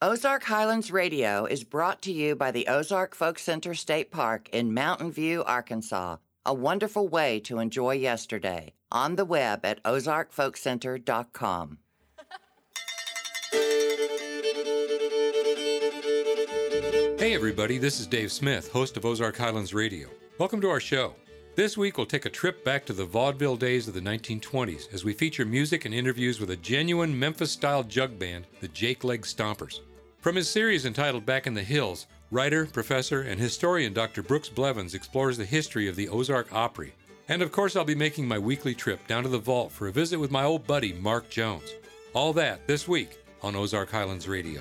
Ozark Highlands Radio is brought to you by the Ozark Folk Center State Park in Mountain View, Arkansas, a wonderful way to enjoy yesterday. On the web at ozarkfolkcenter.com. Hey, everybody, this is Dave Smith, host of Ozark Highlands Radio. Welcome to our show. This week, we'll take a trip back to the vaudeville days of the 1920s as we feature music and interviews with a genuine Memphis style jug band, the Jake Leg Stompers. From his series entitled Back in the Hills, writer, professor, and historian Dr. Brooks Blevins explores the history of the Ozark Opry. And of course, I'll be making my weekly trip down to the vault for a visit with my old buddy, Mark Jones. All that this week on Ozark Highlands Radio.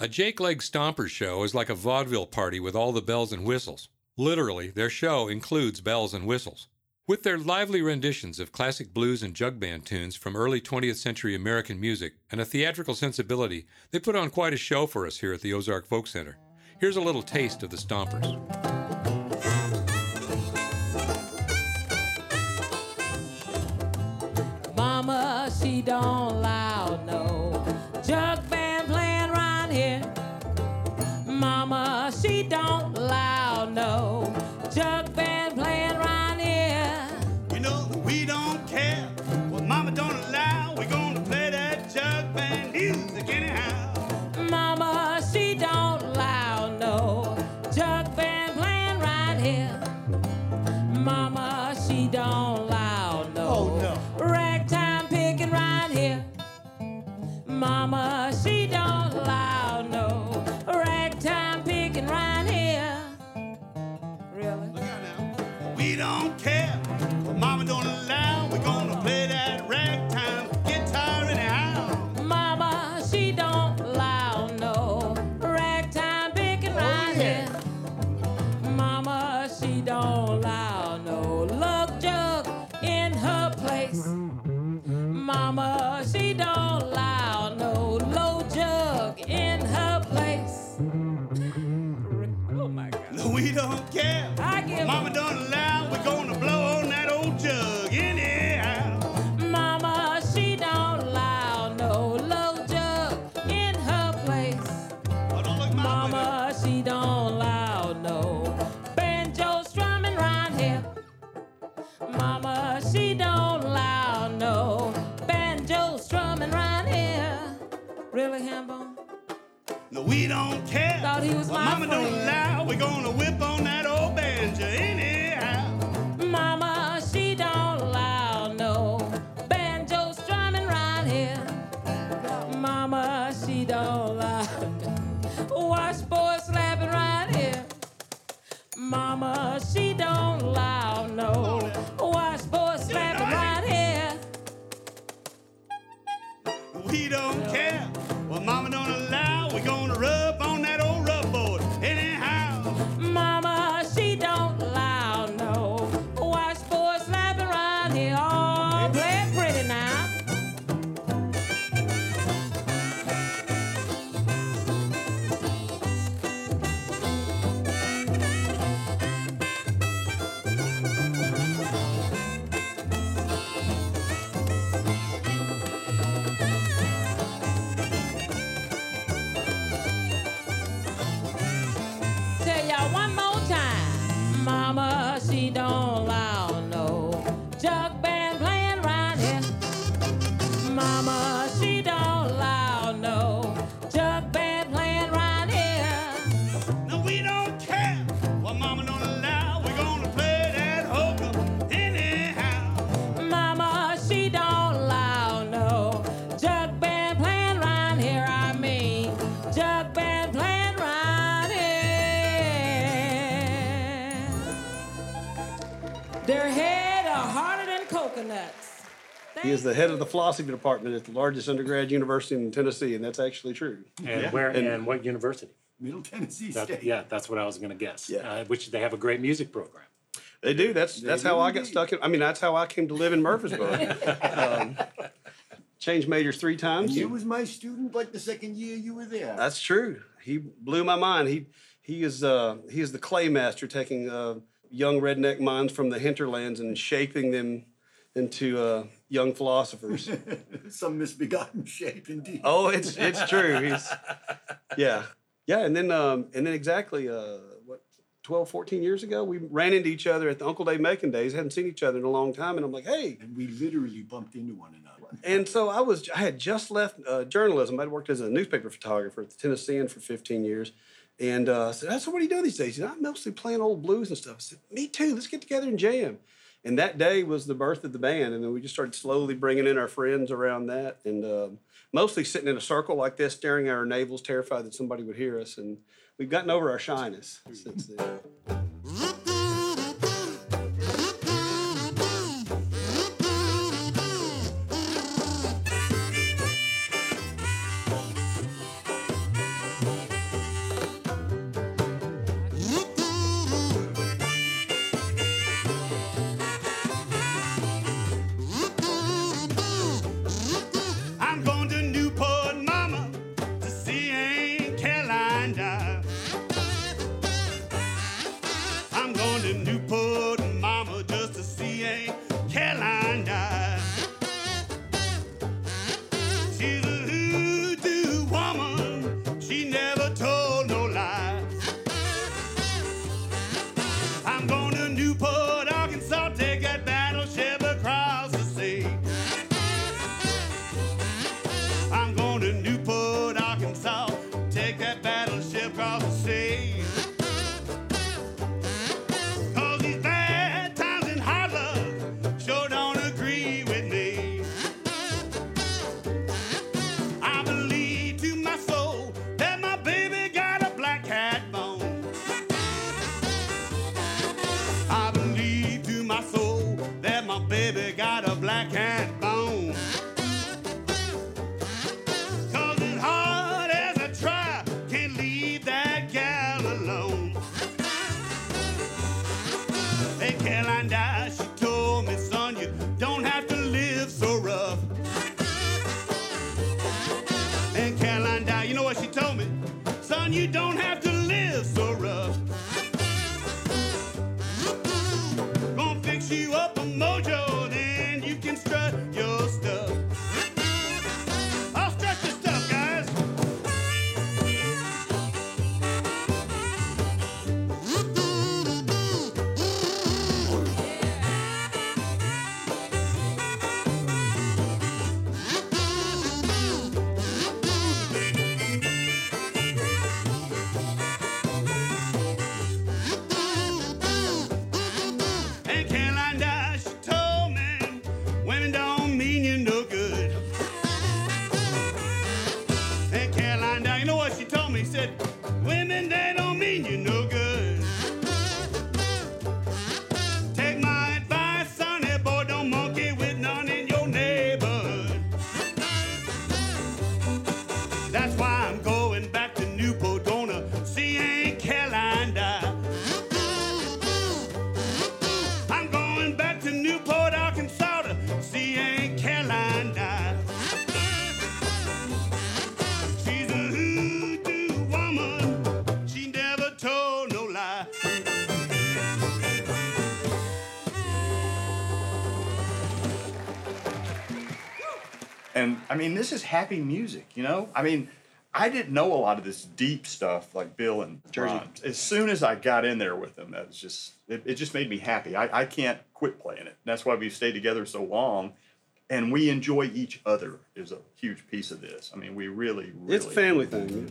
A Jake Leg Stomper show is like a vaudeville party with all the bells and whistles. Literally, their show includes bells and whistles. With their lively renditions of classic blues and jug band tunes from early 20th century American music and a theatrical sensibility, they put on quite a show for us here at the Ozark Folk Center. Here's a little taste of the Stompers. Mama, she don't allow jug band playing around here. You know that we don't care what Mama don't allow. We're gonna play that jug band music anyhow. Mama, she don't allow no jug band playing right here. Mama, she don't allow no, Oh, no. ragtime picking right here. Mama, she don't care Was what my Mama don't friend. allow. Is the head of the philosophy department at the largest undergrad university in Tennessee, and that's actually true. And where And- and what university? Middle Tennessee That, State. yeah, that's what I was going to guess. Yeah. Uh, which they have a great music program. They do. That's that's how I got stuck in. I mean, that's how I came to live in Murfreesboro. um, changed majors three times. You was my student like the second year you were there. That's true. He blew my mind. He he is uh, he is the clay master taking uh, young redneck minds from the hinterlands and shaping them into uh, young philosophers. Some misbegotten shape indeed. oh, it's it's true. He's yeah, yeah, and then um, and then exactly uh, what 12, 14 years ago, we ran into each other at the Uncle Dave Macon days. Hadn't seen each other in a long time, and I'm like, hey. And we literally bumped into one another. And so I was I had just left uh, journalism. I'd worked as a newspaper photographer at the Tennessean for 15 years. And uh, I said, so what are you doing these days? He said, I'm mostly playing old blues and stuff. I said, me too. Let's get together and jam. And that day was the birth of the band. And then we just started slowly bringing in our friends around that. And um, mostly sitting in a circle like this, staring at our navels, terrified that somebody would hear us. And we've gotten over our shyness since then. You don't have I mean, this is happy music, you know? I mean, I didn't know a lot of this deep stuff like Bill and Jersey. Ron. As soon as I got in there with them, that was just, it, it just made me happy. I, I can't quit playing it. That's why we've stayed together so long. And we enjoy each other is a huge piece of this. I mean, we really, really. It's a family thing.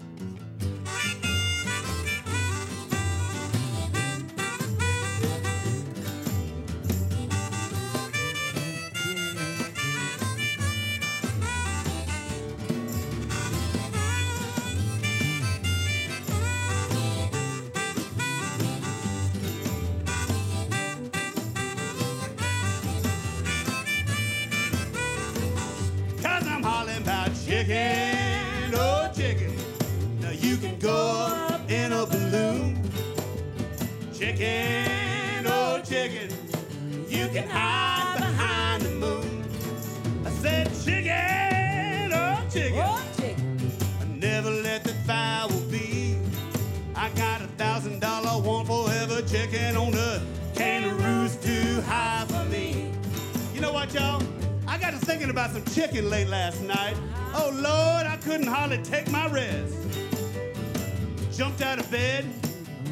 Jumped out of bed,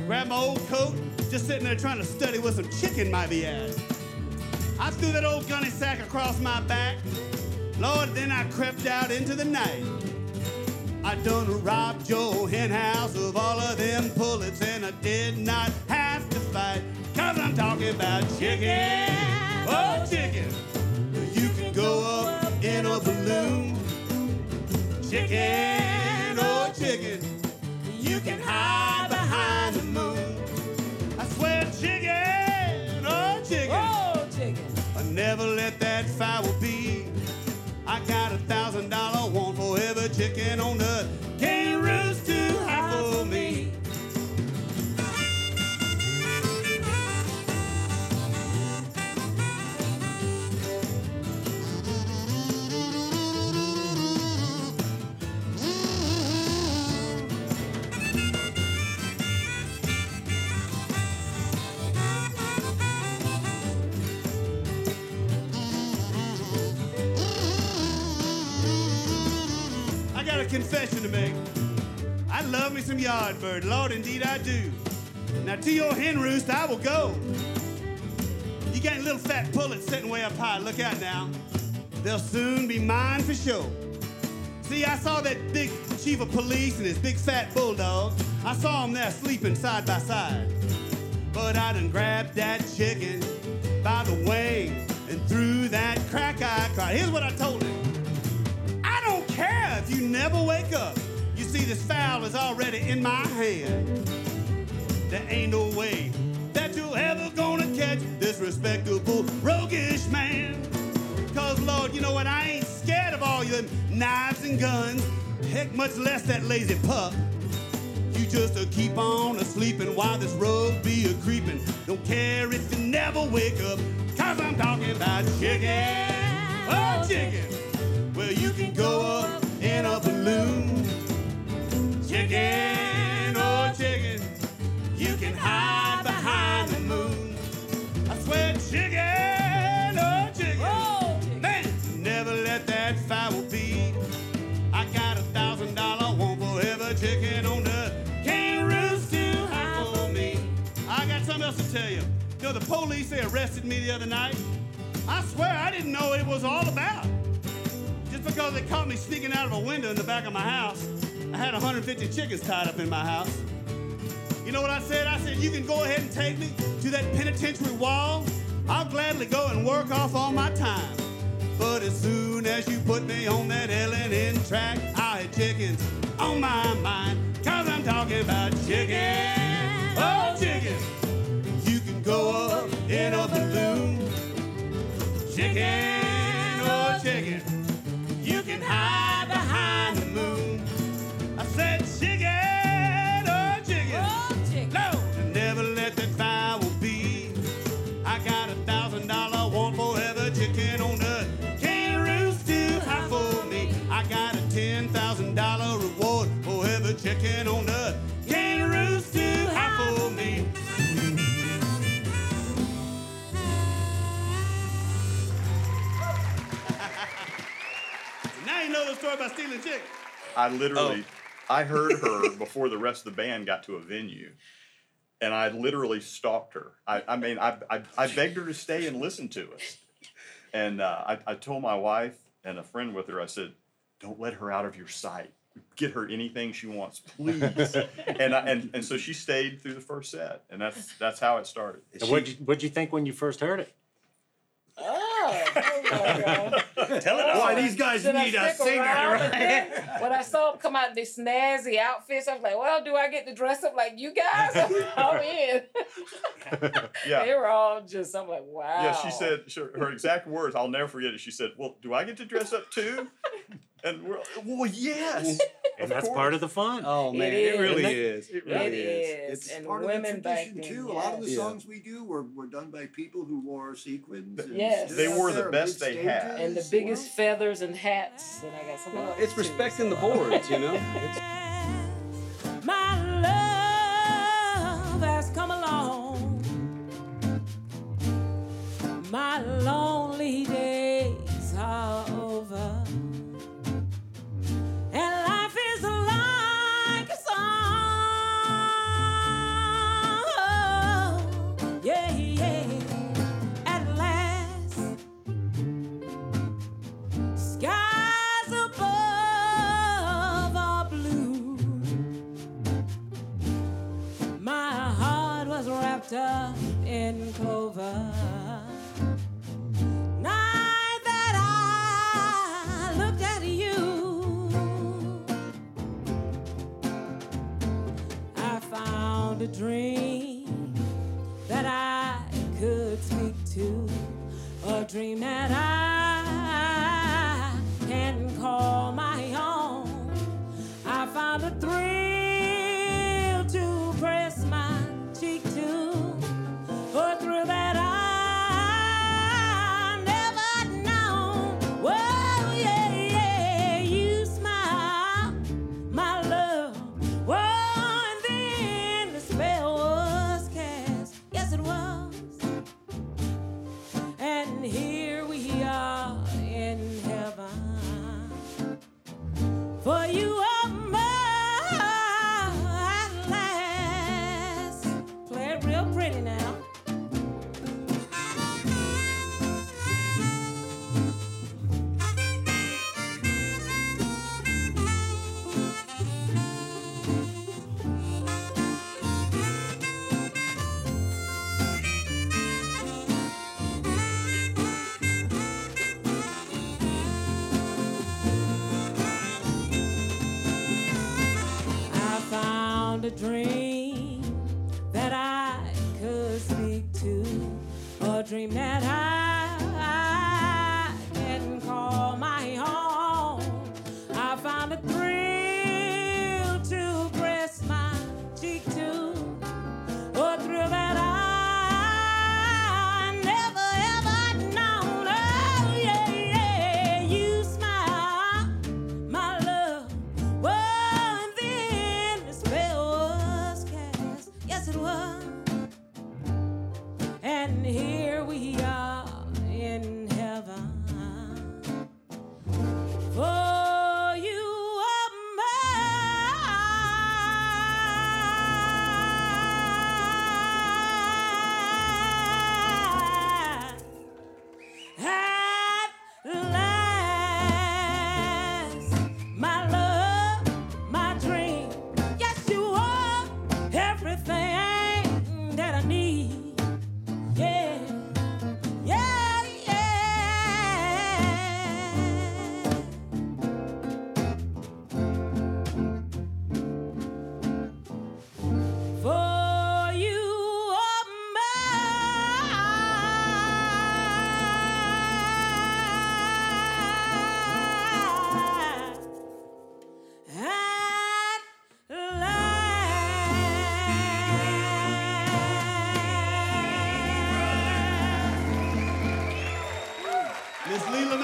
grabbed my old coat, just sitting there trying to study what some chicken might be at. I threw that old gunny sack across my back. Lord, then I crept out into the night. I done robbed Joe hen house of all of them pullets, and I did not have to fight. Cause I'm talking about chicken. Oh, chicken. You can go up in a balloon. Chicken. You can hide behind the moon. I swear, chicken, oh, chicken. Oh, chicken. I never let that fowl be. I got a thousand dollar want for every chicken on the can't confession to make. I love me some yard bird, Lord, indeed I do. Now to your hen roost I will go. You got little fat pullets sitting way up high. Look out now. They'll soon be mine for sure. See, I saw that big chief of police and his big fat bulldog. I saw them there sleeping side by side. But I done grabbed that chicken by the wing and threw that crack I card. Here's what I told him. You never wake up. You see, this fowl is already in my hand. There ain't no way that you're ever gonna catch this respectable, roguish man. Cause, Lord, you know what? I ain't scared of all your knives and guns. Heck, much less that lazy pup. You just a keep on a sleeping while this rogue be a creeping. Don't care if you never wake up, cause I'm talking about chicken. Oh, chicken. Well, you can go up in a balloon. Chicken, oh, chicken. You can hide behind the moon. I swear, chicken, oh, chicken. Oh, chicken. Man, never let that fowl be. I got a thousand dollar one for every chicken on the can't roost too high for me. I got something else to tell you. You know, the police, they arrested me the other night. I swear I didn't know it was all about. Just because they caught me sneaking out of a window in the back of my house, I had 150 chickens tied up in my house. You know what I said? I said, you can go ahead and take me to that penitentiary wall. I'll gladly go and work off all my time. But as soon as you put me on that L&N track, I had chickens on my mind. Cause I'm talking about chicken. Oh, chicken. You can go up in a balloon. Chicken, oh, chicken. You story about stealing chicken. I literally, Oh. I heard her before the rest of the band got to a venue, and I literally stalked her. I, I mean, I, I, I begged her to stay and listen to us, and uh, I, I told my wife and a friend with her, I said, "Don't let her out of your sight. Get her anything she wants, please." and, I, and and so she stayed through the first set, and that's that's how it started. And what'd you, what'd you think when you first heard it? Oh, oh my God. Boy, these guys Did I need a singer, right? then When I saw them come out in these snazzy outfits, I was like, well, do I get to dress up like you guys? I'm in. Yeah. They were all just, I'm like, wow. Yeah, she said she, her exact words. I'll never forget it. She said, "Well, do I get to dress up too?" And we're well, yes, And that's course. part of the fun. Oh man, It it, really is. is. It It really is. It's and part women of the tradition then. too. A lot of the Yeah. songs we do were, were done by people who wore sequins. And Yes. They wore the best they had. And the biggest Well, feathers and hats. And I got some Well, others, it's too, respecting the so. boards, you know. dream that I could speak to, a dream that I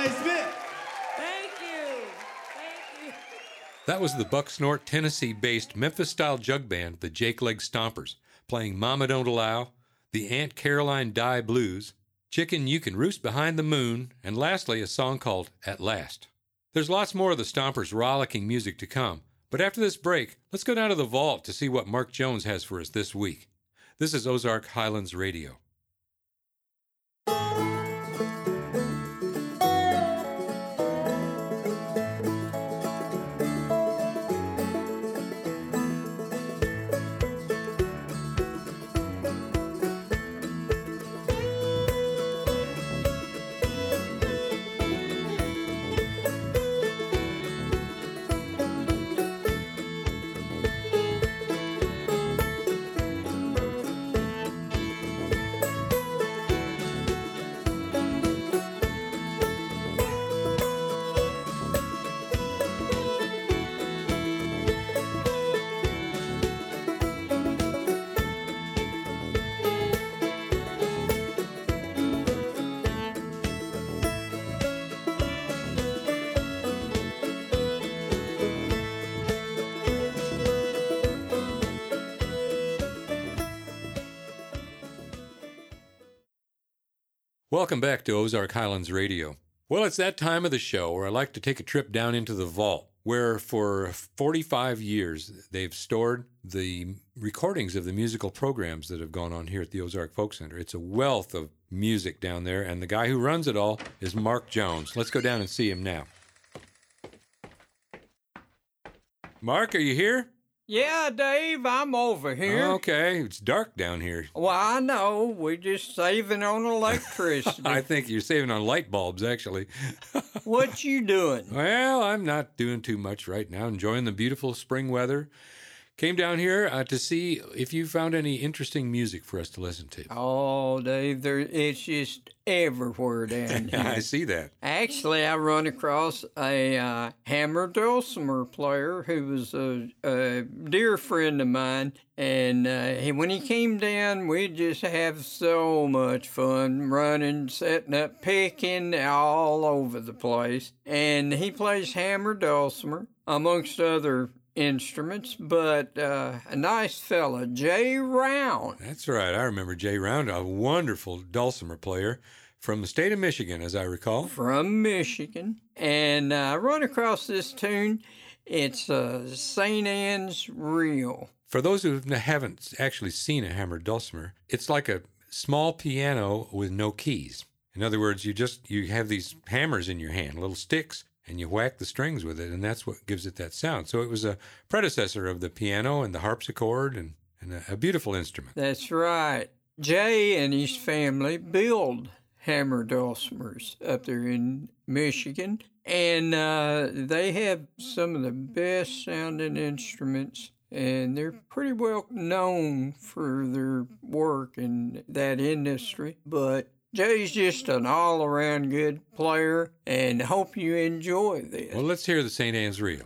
Miss Smith. Thank you. Thank you. That was the Bucksnort, Tennessee based Memphis style jug band, the Jake Leg Stompers, playing Mama Don't Allow, the Aunt Caroline Dyer Blues, Chicken You Can Roost Behind the Moon, and lastly, a song called At Last. There's lots more of the Stompers' rollicking music to come, but after this break, let's go down to the vault to see what Mark Jones has for us this week. This is Ozark Highlands Radio. Welcome back to Ozark Highlands Radio. Well, it's that time of the show where I like to take a trip down into the vault, where for 45 years they've stored the recordings of the musical programs that have gone on here at the Ozark Folk Center. It's a wealth of music down there, and the guy who runs it all is Mark Jones. Let's go down and see him now. Mark, are you here? Yeah, Dave, I'm over here. Okay, it's dark down here. Well, I know. We're just saving on electricity. I think you're saving on light bulbs, actually. what you doing? Well, I'm not doing too much right now. Enjoying the beautiful spring weather. Came down here uh, to see if you found any interesting music for us to listen to. Oh, Dave, there it's just everywhere down here. I see that. Actually, I run across a uh, hammer dulcimer player who was a, a dear friend of mine, and uh, he, when he came down, we just have so much fun running, setting up, picking all over the place. And he plays hammer dulcimer amongst other instruments, but uh, a nice fella, Jay Round. That's right. I remember Jay Round, a wonderful dulcimer player from the state of Michigan, as I recall. from Michigan, and uh, I run across this tune. It's uh, St. Anne's Reel. For those who haven't actually seen a hammered dulcimer, it's like a small piano with no keys. In other words, you just you have these hammers in your hand, little sticks, and you whack the strings with it, and that's what gives it that sound. So it was a predecessor of the piano and the harpsichord, and, and a, a beautiful instrument. That's right. Jay and his family build hammer dulcimers up there in Michigan, and uh, they have some of the best sounding instruments. And they're pretty well known for their work in that industry. But Jay's just an all around good player, and hope you enjoy this. Well, let's hear the St. Anne's Reel.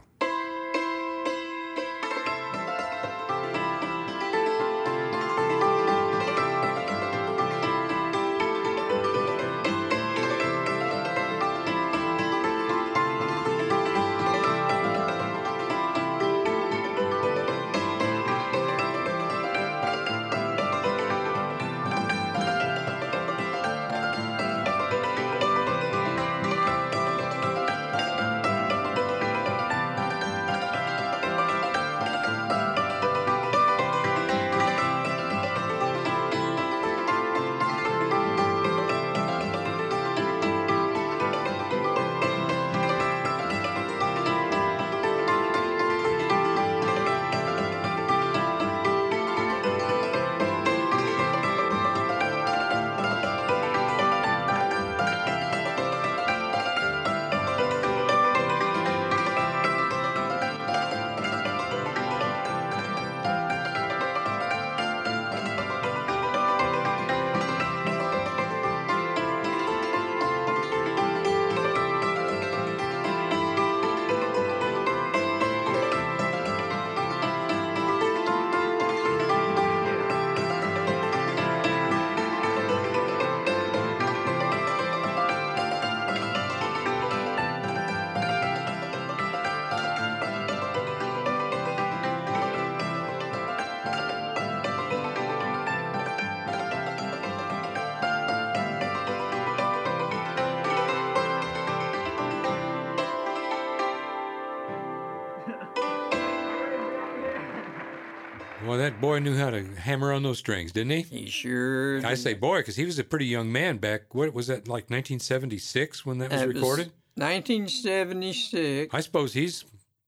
That boy knew how to hammer on those strings, didn't he? He sure. I say boy because he was a pretty young man back. What was that like 1976 when that was That was recorded? 1976. I suppose he's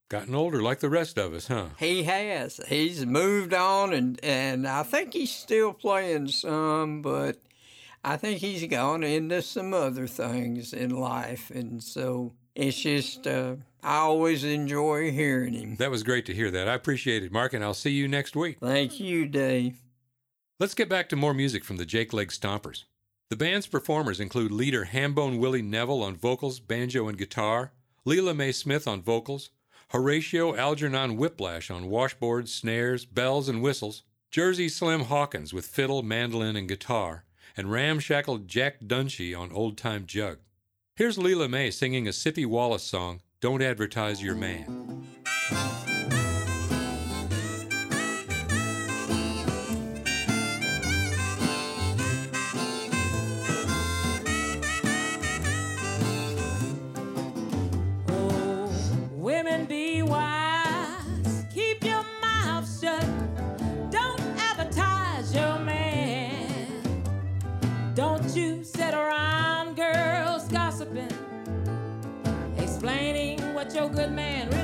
gotten older like the rest of us, huh? He has. He's moved on, and and I think he's still playing some, but I think he's gone into some other things in life, and so it's just uh, I always enjoy hearing him. That was great to hear that. I appreciate it, Mark, and I'll see you next week. Thank you, Dave. Let's get back to more music from the Jake Leg Stompers. The band's performers include leader Hambone Willie Neville on vocals, banjo, and guitar, Leela Mae Smith on vocals, Horatio Algernon Whiplash on washboards, snares, bells, and whistles, Jersey Slim Hawkins with fiddle, mandolin, and guitar, and ramshackle Jack Dunshee on old time jug. Here's Leela Mae singing a Sippie Wallace song, Don't Advertise Your Man. Your good man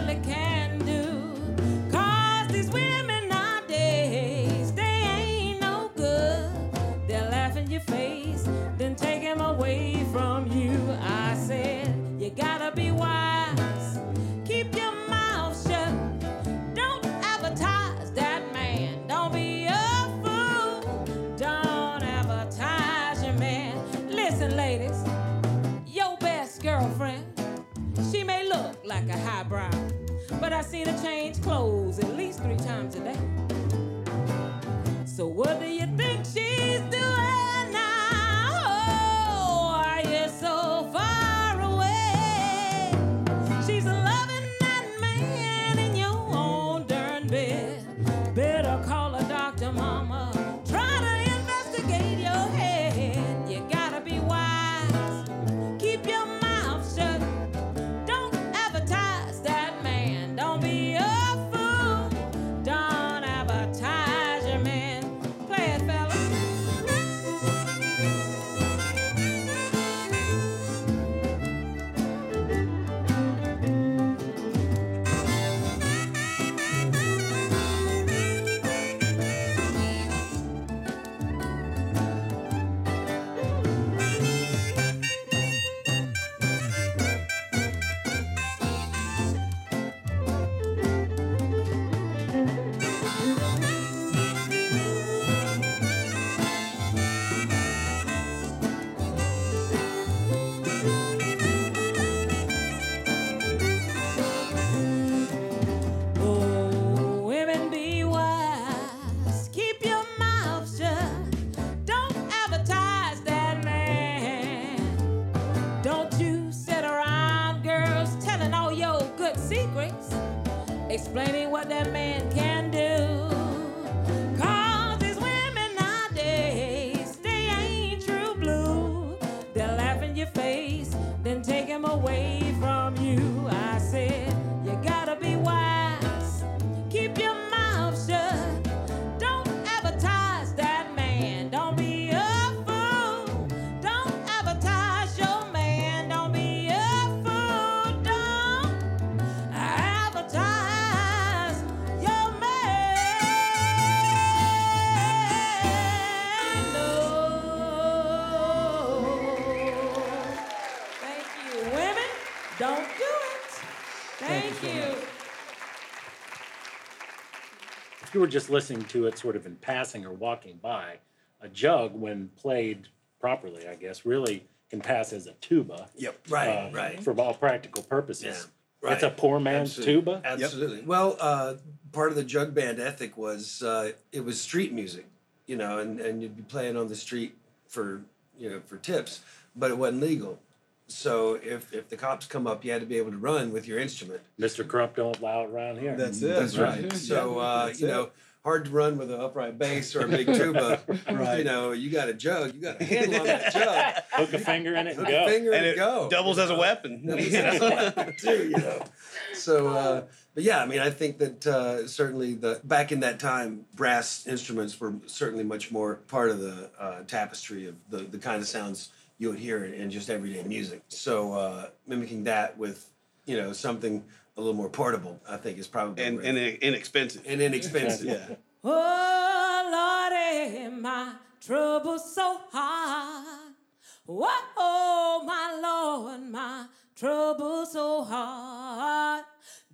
like a highbrow, but I seen her change clothes at least three times a day. So what do you think you were just listening to it sort of in passing or walking by, a jug, when played properly, I guess, really can pass as a tuba. Yep. Right, uh, right. For all practical purposes. Yeah, It's a poor man's tuba. Absolutely. Well, uh, part of the jug band ethic was uh, it was street music, you know, and, and you'd be playing on the street for you know for tips, but it wasn't legal. So if if the cops come up, you had to be able to run with your instrument. Mr. Crump don't allow it around here. That's it. That's right. So uh, That's you it. know, hard to run with an upright bass or a big tuba. Right. You know, you got a jug, you got a handle on that jug. Hook a finger in it and Hook go. a finger And and, it go. doubles as a weapon. Doubles as a weapon too, you know. So, uh, but yeah, I mean, I think that uh, certainly the back in that time, brass instruments were certainly much more part of the uh, tapestry of the the kind of sounds you would hear in, in just everyday music. So, uh, mimicking that with you know something a little more portable, I think is probably and and inexpensive. and inexpensive. yeah. Oh, Lordy, my trouble's so hard. Whoa, my Lord, my trouble's so hard.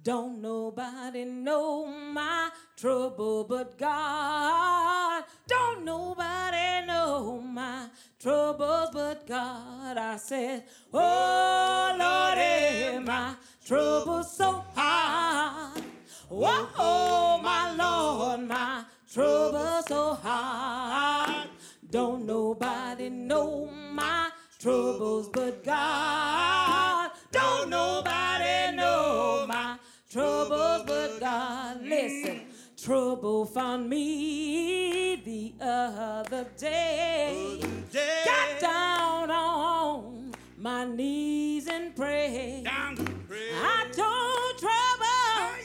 Don't nobody know my trouble but God. Don't nobody know my troubles but God. I said, Oh, Lordy, my trouble's so hard. Whoa, my Lord, my troubles so hard. Don't nobody know my troubles but God. Don't nobody troubles but God. Listen, trouble found me the other day. Got down on my knees and prayed. I told trouble, oh,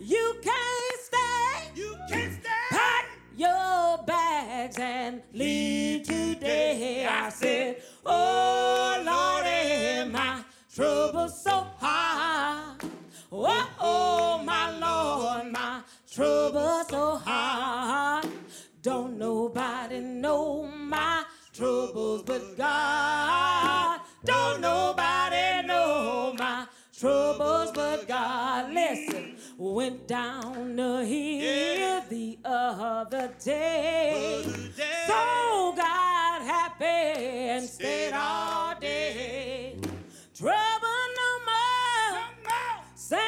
you can't stay. You can't stay. Pack your bags and leave today. I said, Oh, oh Lordy, my trouble's so. Oh, oh my Lord, my trouble's so hard. Don't nobody know my troubles but God. Don't nobody know my troubles but God. Listen, went down the hill the other day. So got happy and stayed all Sing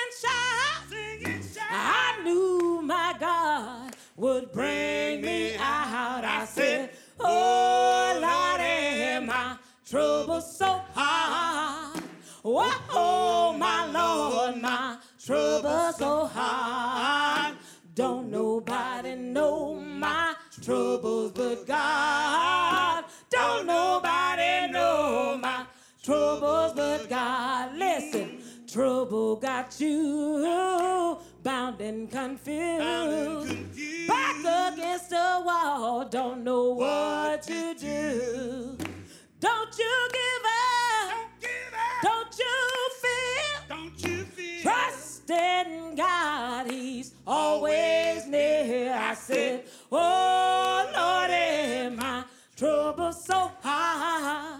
and shout. Sing and shout. I knew my God would bring me out. I said, oh, oh, Lord, am I trouble so hard? Oh, my Lord, my trouble so hard. Don't nobody know my troubles but God. Don't nobody know my troubles but God. Listen trouble got you bound and confused. Back against the wall, don't know what to do. Don't you give up. Don't you fear. Don't you feel? Trust in God, He's always near. I said, Oh Lord, am my trouble so high.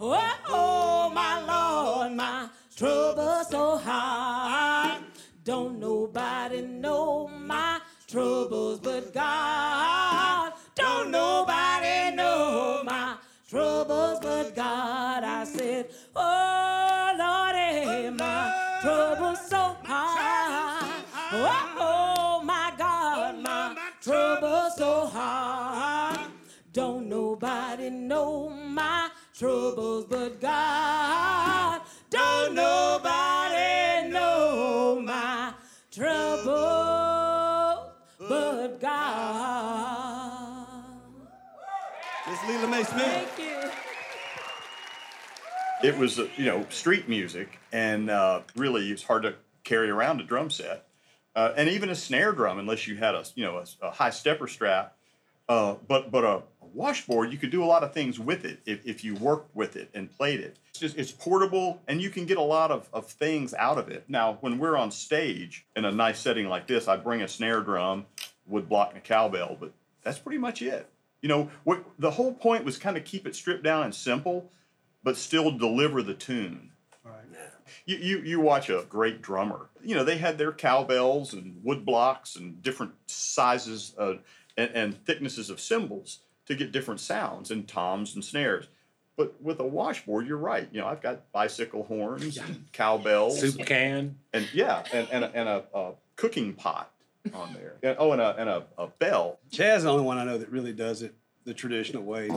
Oh, oh, my Lord, my trouble so high. Don't nobody know my troubles but God. Don't nobody know my troubles but God. I said, Oh Lord, my troubles so high. Oh, oh my God, my troubles so high. Don't nobody know my troubles but God. Miss Leela Thank you. it was uh, you know street music and uh, really it's hard to carry around a drum set. Uh, and even a snare drum unless you had a you know a, a high stepper strap. Uh, but but a, a washboard you could do a lot of things with it if, if you worked with it and played it. It's just it's portable and you can get a lot of, of things out of it. Now when we're on stage in a nice setting like this i bring a snare drum wood block and a cowbell but that's pretty much it you know what the whole point was kind of keep it stripped down and simple but still deliver the tune. You, you you watch a great drummer. You know they had their cowbells and wood blocks and different sizes uh, and, and thicknesses of cymbals to get different sounds and toms and snares. But with a washboard, you're right. You know I've got bicycle horns and cowbells Soup can. and yeah and and a, and a, a cooking pot on there. And, oh, and a and a, a bell. Chad's the only one I know that really does it the traditional way.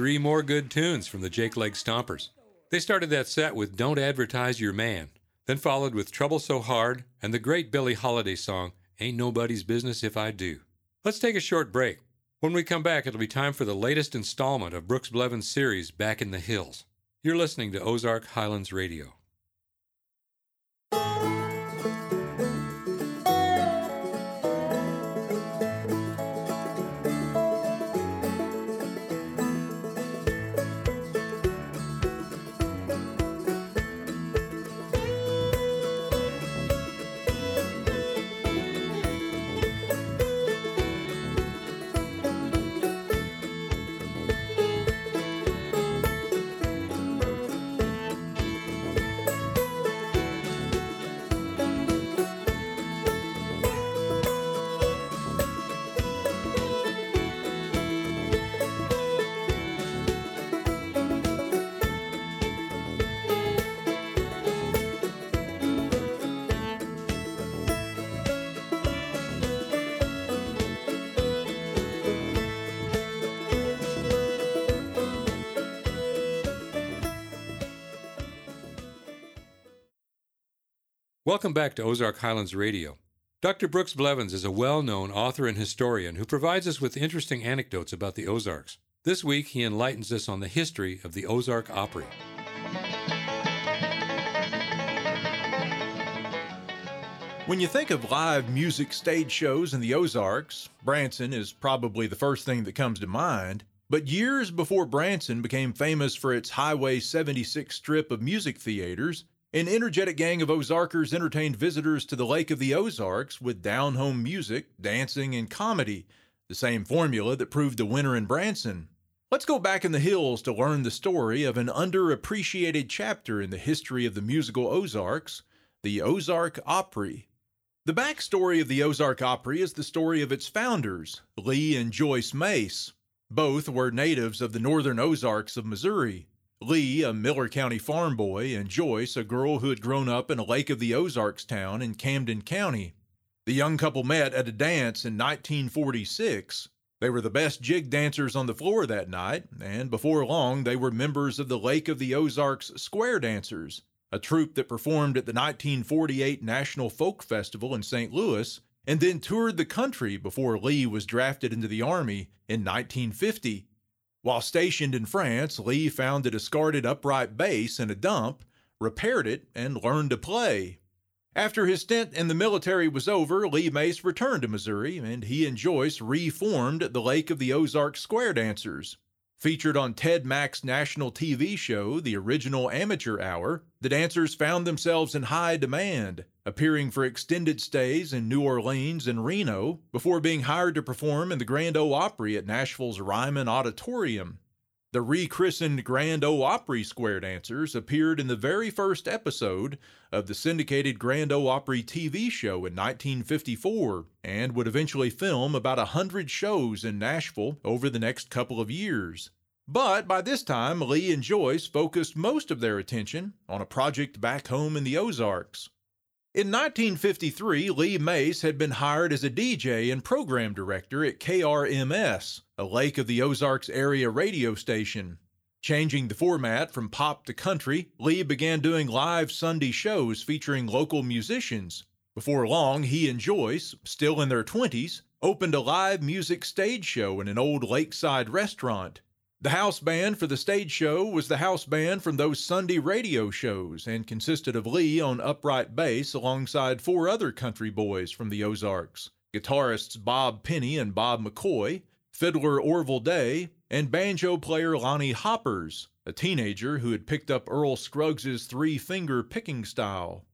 Three more good tunes from the Jake Leg Stompers. They started that set with Don't Advertise Your Man, then followed with Trouble So Hard and the great Billie Holiday song, Ain't Nobody's Business If I Do. Let's take a short break. When we come back, it'll be time for the latest installment of Brooks Blevins' series, Back in the Hills. You're listening to Ozark Highlands Radio. Welcome back to Ozark Highlands Radio. Dr. Brooks Blevins is a well known author and historian who provides us with interesting anecdotes about the Ozarks. This week, he enlightens us on the history of the Ozark Opry. When you think of live music stage shows in the Ozarks, Branson is probably the first thing that comes to mind. But years before Branson became famous for its Highway 76 strip of music theaters, an energetic gang of Ozarkers entertained visitors to the Lake of the Ozarks with down home music, dancing, and comedy, the same formula that proved a winner in Branson. Let's go back in the hills to learn the story of an underappreciated chapter in the history of the musical Ozarks, the Ozark Opry. The backstory of the Ozark Opry is the story of its founders, Lee and Joyce Mace. Both were natives of the northern Ozarks of Missouri. Lee, a Miller County farm boy, and Joyce, a girl who had grown up in a Lake of the Ozarks town in Camden County. The young couple met at a dance in 1946. They were the best jig dancers on the floor that night, and before long they were members of the Lake of the Ozarks Square Dancers, a troupe that performed at the 1948 National Folk Festival in St. Louis and then toured the country before Lee was drafted into the Army in 1950. While stationed in France, Lee found a discarded upright bass in a dump, repaired it, and learned to play. After his stint in the military was over, Lee Mace returned to Missouri, and he and Joyce reformed the Lake of the Ozarks Square Dancers. Featured on Ted Mack's national TV show, The Original Amateur Hour, the dancers found themselves in high demand, appearing for extended stays in New Orleans and Reno before being hired to perform in the Grand Ole Opry at Nashville's Ryman Auditorium. The rechristened Grand Ole Opry Square Dancers appeared in the very first episode of the syndicated Grand Ole Opry TV show in 1954 and would eventually film about a hundred shows in Nashville over the next couple of years. But by this time, Lee and Joyce focused most of their attention on a project back home in the Ozarks. In 1953, Lee Mace had been hired as a DJ and program director at KRMS, a Lake of the Ozarks area radio station. Changing the format from pop to country, Lee began doing live Sunday shows featuring local musicians. Before long, he and Joyce, still in their 20s, opened a live music stage show in an old lakeside restaurant. The house band for the stage show was the house band from those Sunday radio shows and consisted of Lee on upright bass alongside four other country boys from the Ozarks guitarists Bob Penny and Bob McCoy, fiddler Orville Day, and banjo player Lonnie Hoppers, a teenager who had picked up Earl Scruggs's three finger picking style.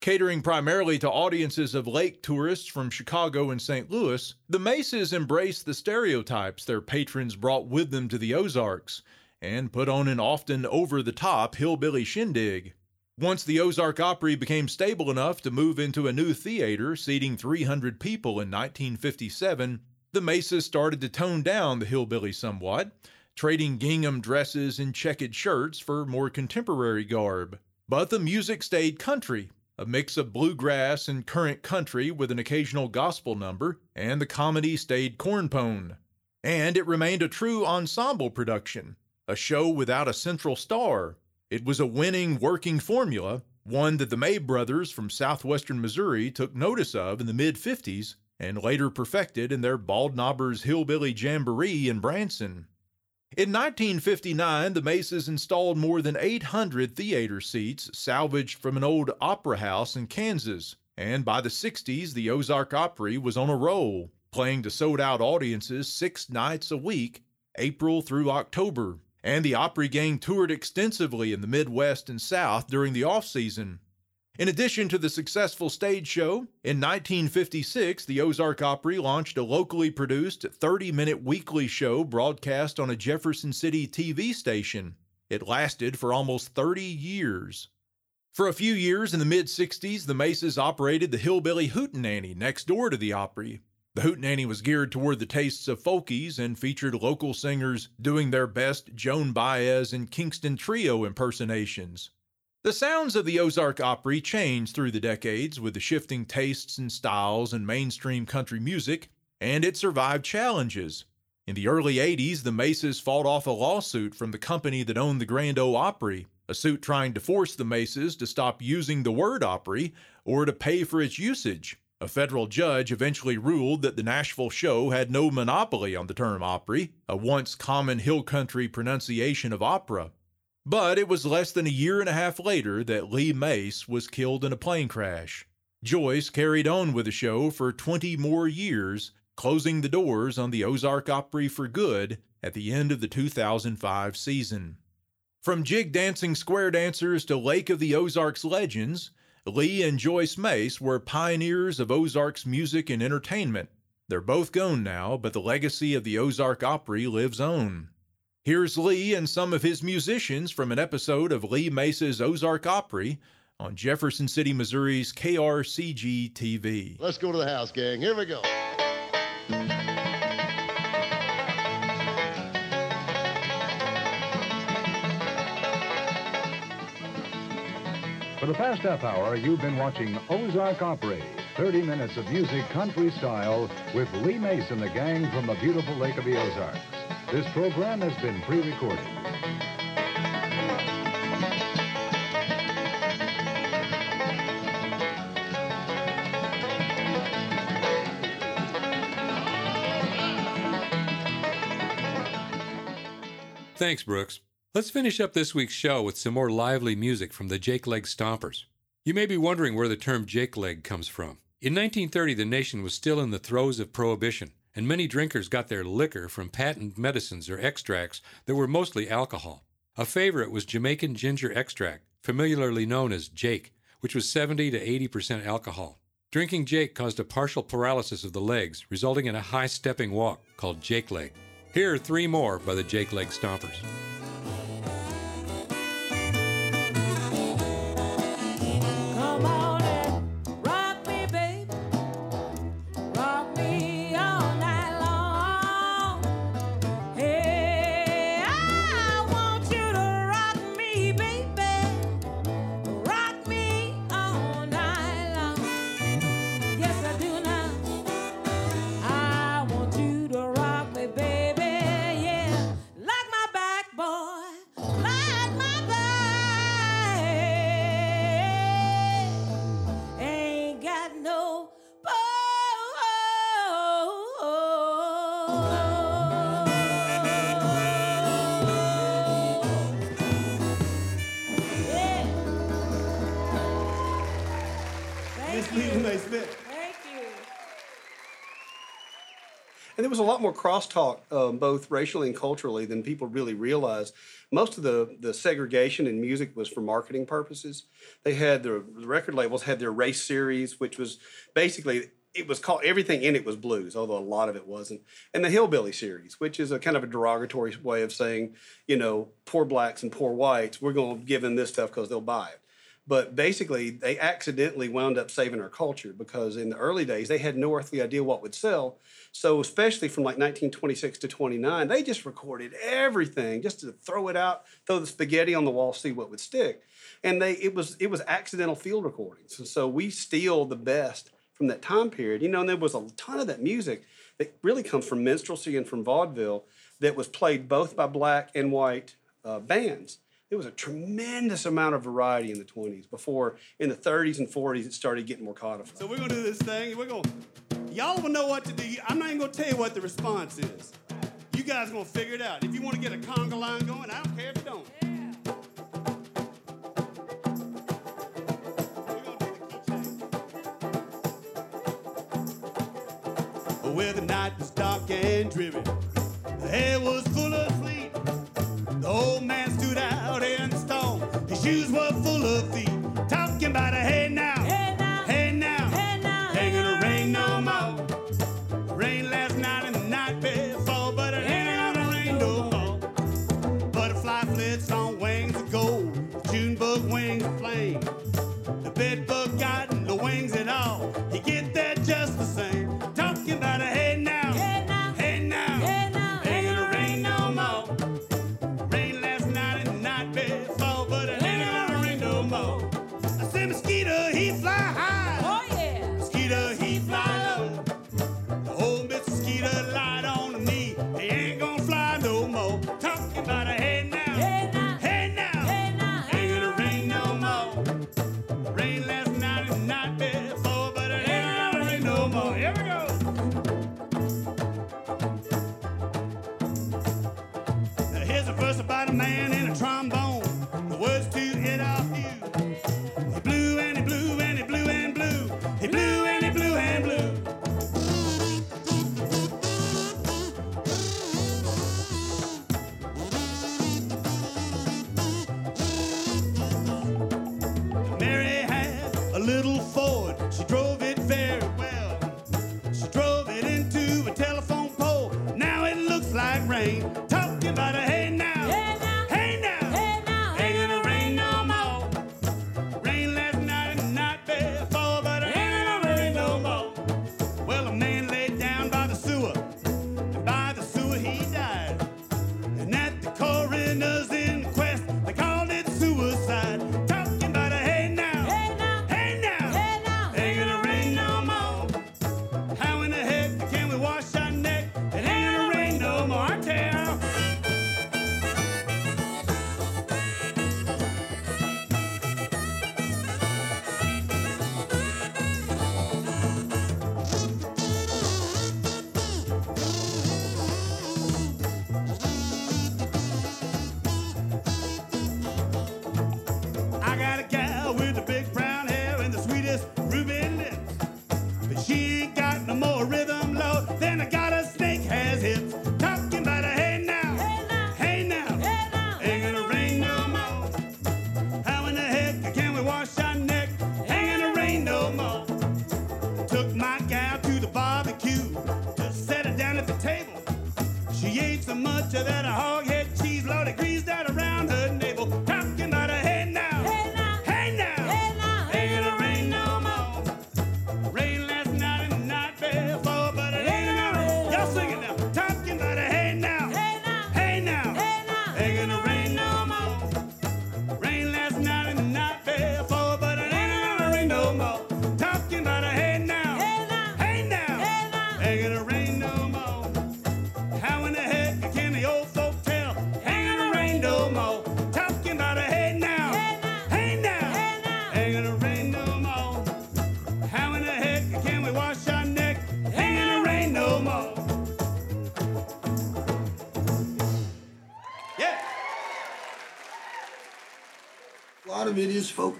Catering primarily to audiences of lake tourists from Chicago and St. Louis, the Maces embraced the stereotypes their patrons brought with them to the Ozarks and put on an often over the top hillbilly shindig. Once the Ozark Opry became stable enough to move into a new theater seating 300 people in 1957, the Maces started to tone down the hillbilly somewhat, trading gingham dresses and checkered shirts for more contemporary garb. But the music stayed country a mix of bluegrass and current country with an occasional gospel number, and the comedy stayed cornpone. And it remained a true ensemble production, a show without a central star. It was a winning working formula, one that the Mabe brothers from southwestern Missouri took notice of in the mid 50s and later perfected in their Bald Knobbers Hillbilly Jamboree in Branson. In 1959, the Maces installed more than 800 theater seats salvaged from an old opera house in Kansas, and by the 60s, the Ozark Opry was on a roll, playing to sold out audiences six nights a week, April through October. And the Opry gang toured extensively in the Midwest and South during the off season, in addition to the successful stage show, in 1956, the Ozark Opry launched a locally produced 30 minute weekly show broadcast on a Jefferson City TV station. It lasted for almost 30 years. For a few years in the mid 60s, the Maces operated the Hillbilly Hootenanny next door to the Opry. The Hootenanny was geared toward the tastes of folkies and featured local singers doing their best Joan Baez and Kingston Trio impersonations. The sounds of the Ozark Opry changed through the decades with the shifting tastes and styles in mainstream country music, and it survived challenges. In the early 80s, the Maces fought off a lawsuit from the company that owned the Grand Ole Opry, a suit trying to force the Maces to stop using the word Opry or to pay for its usage. A federal judge eventually ruled that the Nashville show had no monopoly on the term Opry, a once common hill country pronunciation of opera. But it was less than a year and a half later that Lee Mace was killed in a plane crash. Joyce carried on with the show for 20 more years, closing the doors on the Ozark Opry for good at the end of the 2005 season. From jig dancing square dancers to Lake of the Ozarks legends, Lee and Joyce Mace were pioneers of Ozarks music and entertainment. They're both gone now, but the legacy of the Ozark Opry lives on. Here's Lee and some of his musicians from an episode of Lee Mace's Ozark Opry on Jefferson City, Missouri's KRCG TV. Let's go to the house, gang. Here we go. For the past half hour, you've been watching Ozark Opry, 30 minutes of music country style with Lee Mace and the gang from the beautiful Lake of the Ozarks. This program has been pre-recorded. Thanks, Brooks. Let's finish up this week's show with some more lively music from the Jake Leg Stompers. You may be wondering where the term Jake Leg comes from. In 1930, the nation was still in the throes of Prohibition and many drinkers got their liquor from patent medicines or extracts that were mostly alcohol. A favorite was Jamaican ginger extract, familiarly known as Jake, which was 70 to 80% alcohol. Drinking Jake caused a partial paralysis of the legs, resulting in a high stepping walk called Jake Leg. Here are three more by the Jake Leg Stompers. There was a lot more crosstalk, um, both racially and culturally, than people really realized. Most of the, the segregation in music was for marketing purposes. They had the, the record labels had their race series, which was basically it was called everything in it was blues, although a lot of it wasn't. And the hillbilly series, which is a kind of a derogatory way of saying, you know, poor blacks and poor whites, we're going to give them this stuff because they'll buy it. But basically, they accidentally wound up saving our culture because in the early days, they had no earthly idea what would sell. So, especially from like 1926 to 29, they just recorded everything just to throw it out, throw the spaghetti on the wall, see what would stick. And they it was it was accidental field recordings. And so we steal the best from that time period. You know, and there was a ton of that music that really comes from minstrelsy and from vaudeville that was played both by black and white uh, bands there was a tremendous amount of variety in the 20s before in the 30s and 40s it started getting more codified. So we're gonna do this thing. We're gonna, y'all will know what to do. I'm not even gonna tell you what the response is. You guys are gonna figure it out. If you want to get a conga line going, I don't care if you don't. Yeah. Where the night was dark and dreary, the air was full of sleep. The old man stood out in storm. His shoes were full of feet. Talking about a hey now,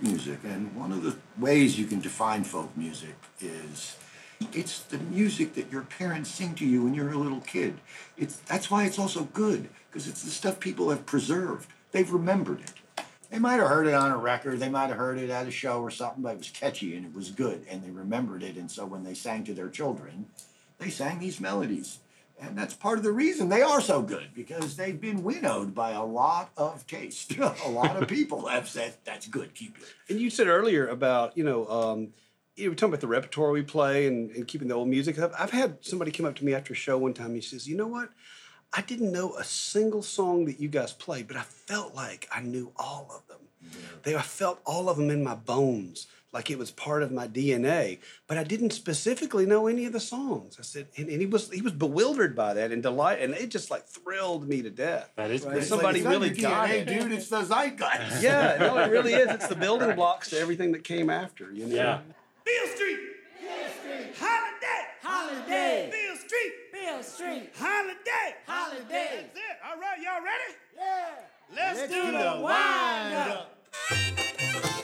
music, and one of the ways you can define folk music is it's the music that your parents sing to you when you're a little kid. It's that's why it's also good because it's the stuff people have preserved. They've remembered it. They might have heard it on a record, they might have heard it at a show or something, but it was catchy and it was good, and they remembered it. And so when they sang to their children, they sang these melodies. And that's part of the reason they are so good because they've been winnowed by a lot of taste. a lot of people have said, that's good, keep it. And you said earlier about, you know, um, you were talking about the repertoire we play and, and keeping the old music up. I've had somebody come up to me after a show one time. He says, you know what? I didn't know a single song that you guys played, but I felt like I knew all of them. They, I felt all of them in my bones, like it was part of my DNA. But I didn't specifically know any of the songs. I said, and, and he was he was bewildered by that and delight, and it just like thrilled me to death. That is That great. somebody It's really your got DNA, it, dude. It's the zeitgeist. Yeah, no, it really is. It's the building blocks to everything that came after. You know. Yeah. Beale Street. Beale Street. Holiday. Holiday. Beale Street. Beale Street. Holiday. Holiday. That's it. All right, y'all ready? Yeah. Let's, Let's do, do the the wind wind up.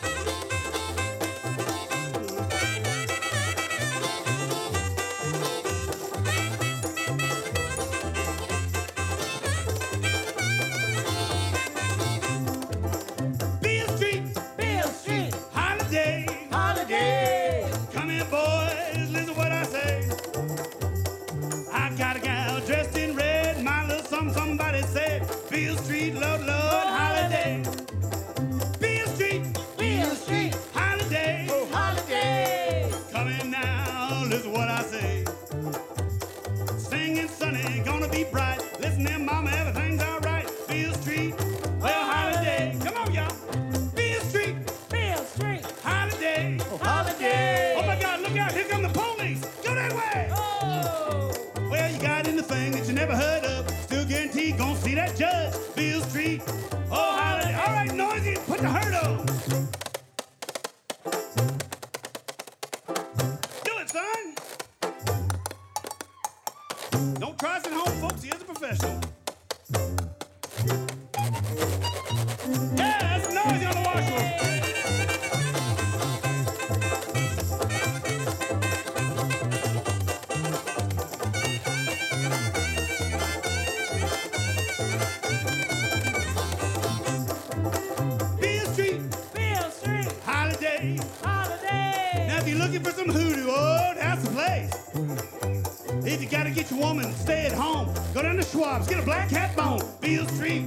Schwab's, get a black cat bone. Beale Street,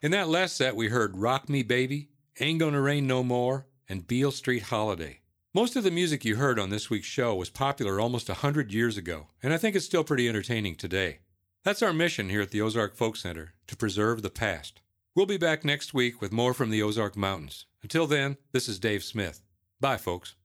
In that last set, we heard Rock Me Baby, Ain't Gonna Rain No More, and Beale Street Holiday. Most of the music you heard on this week's show was popular almost a 100 years ago, and I think it's still pretty entertaining today. That's our mission here at the Ozark Folk Center to preserve the past. We'll be back next week with more from the Ozark Mountains. Until then, this is Dave Smith. Bye, folks.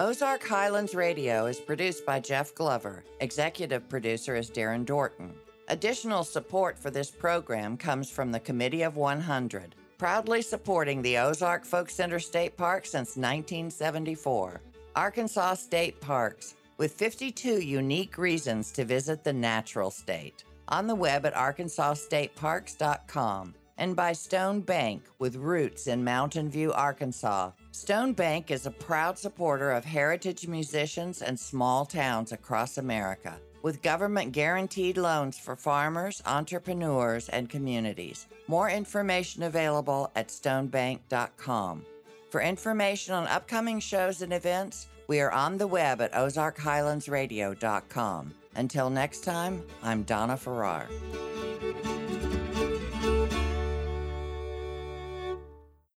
Ozark Highlands Radio is produced by Jeff Glover. Executive producer is Darren Dorton. Additional support for this program comes from the Committee of 100, proudly supporting the Ozark Folk Center State Park since 1974. Arkansas State Parks, with 52 unique reasons to visit the natural state. On the web at arkansasstateparks.com and by Stone Bank with roots in Mountain View, Arkansas. Stone Bank is a proud supporter of heritage musicians and small towns across America with government guaranteed loans for farmers, entrepreneurs, and communities. More information available at stonebank.com. For information on upcoming shows and events, we are on the web at ozarkhighlandsradio.com. Until next time, I'm Donna Farrar.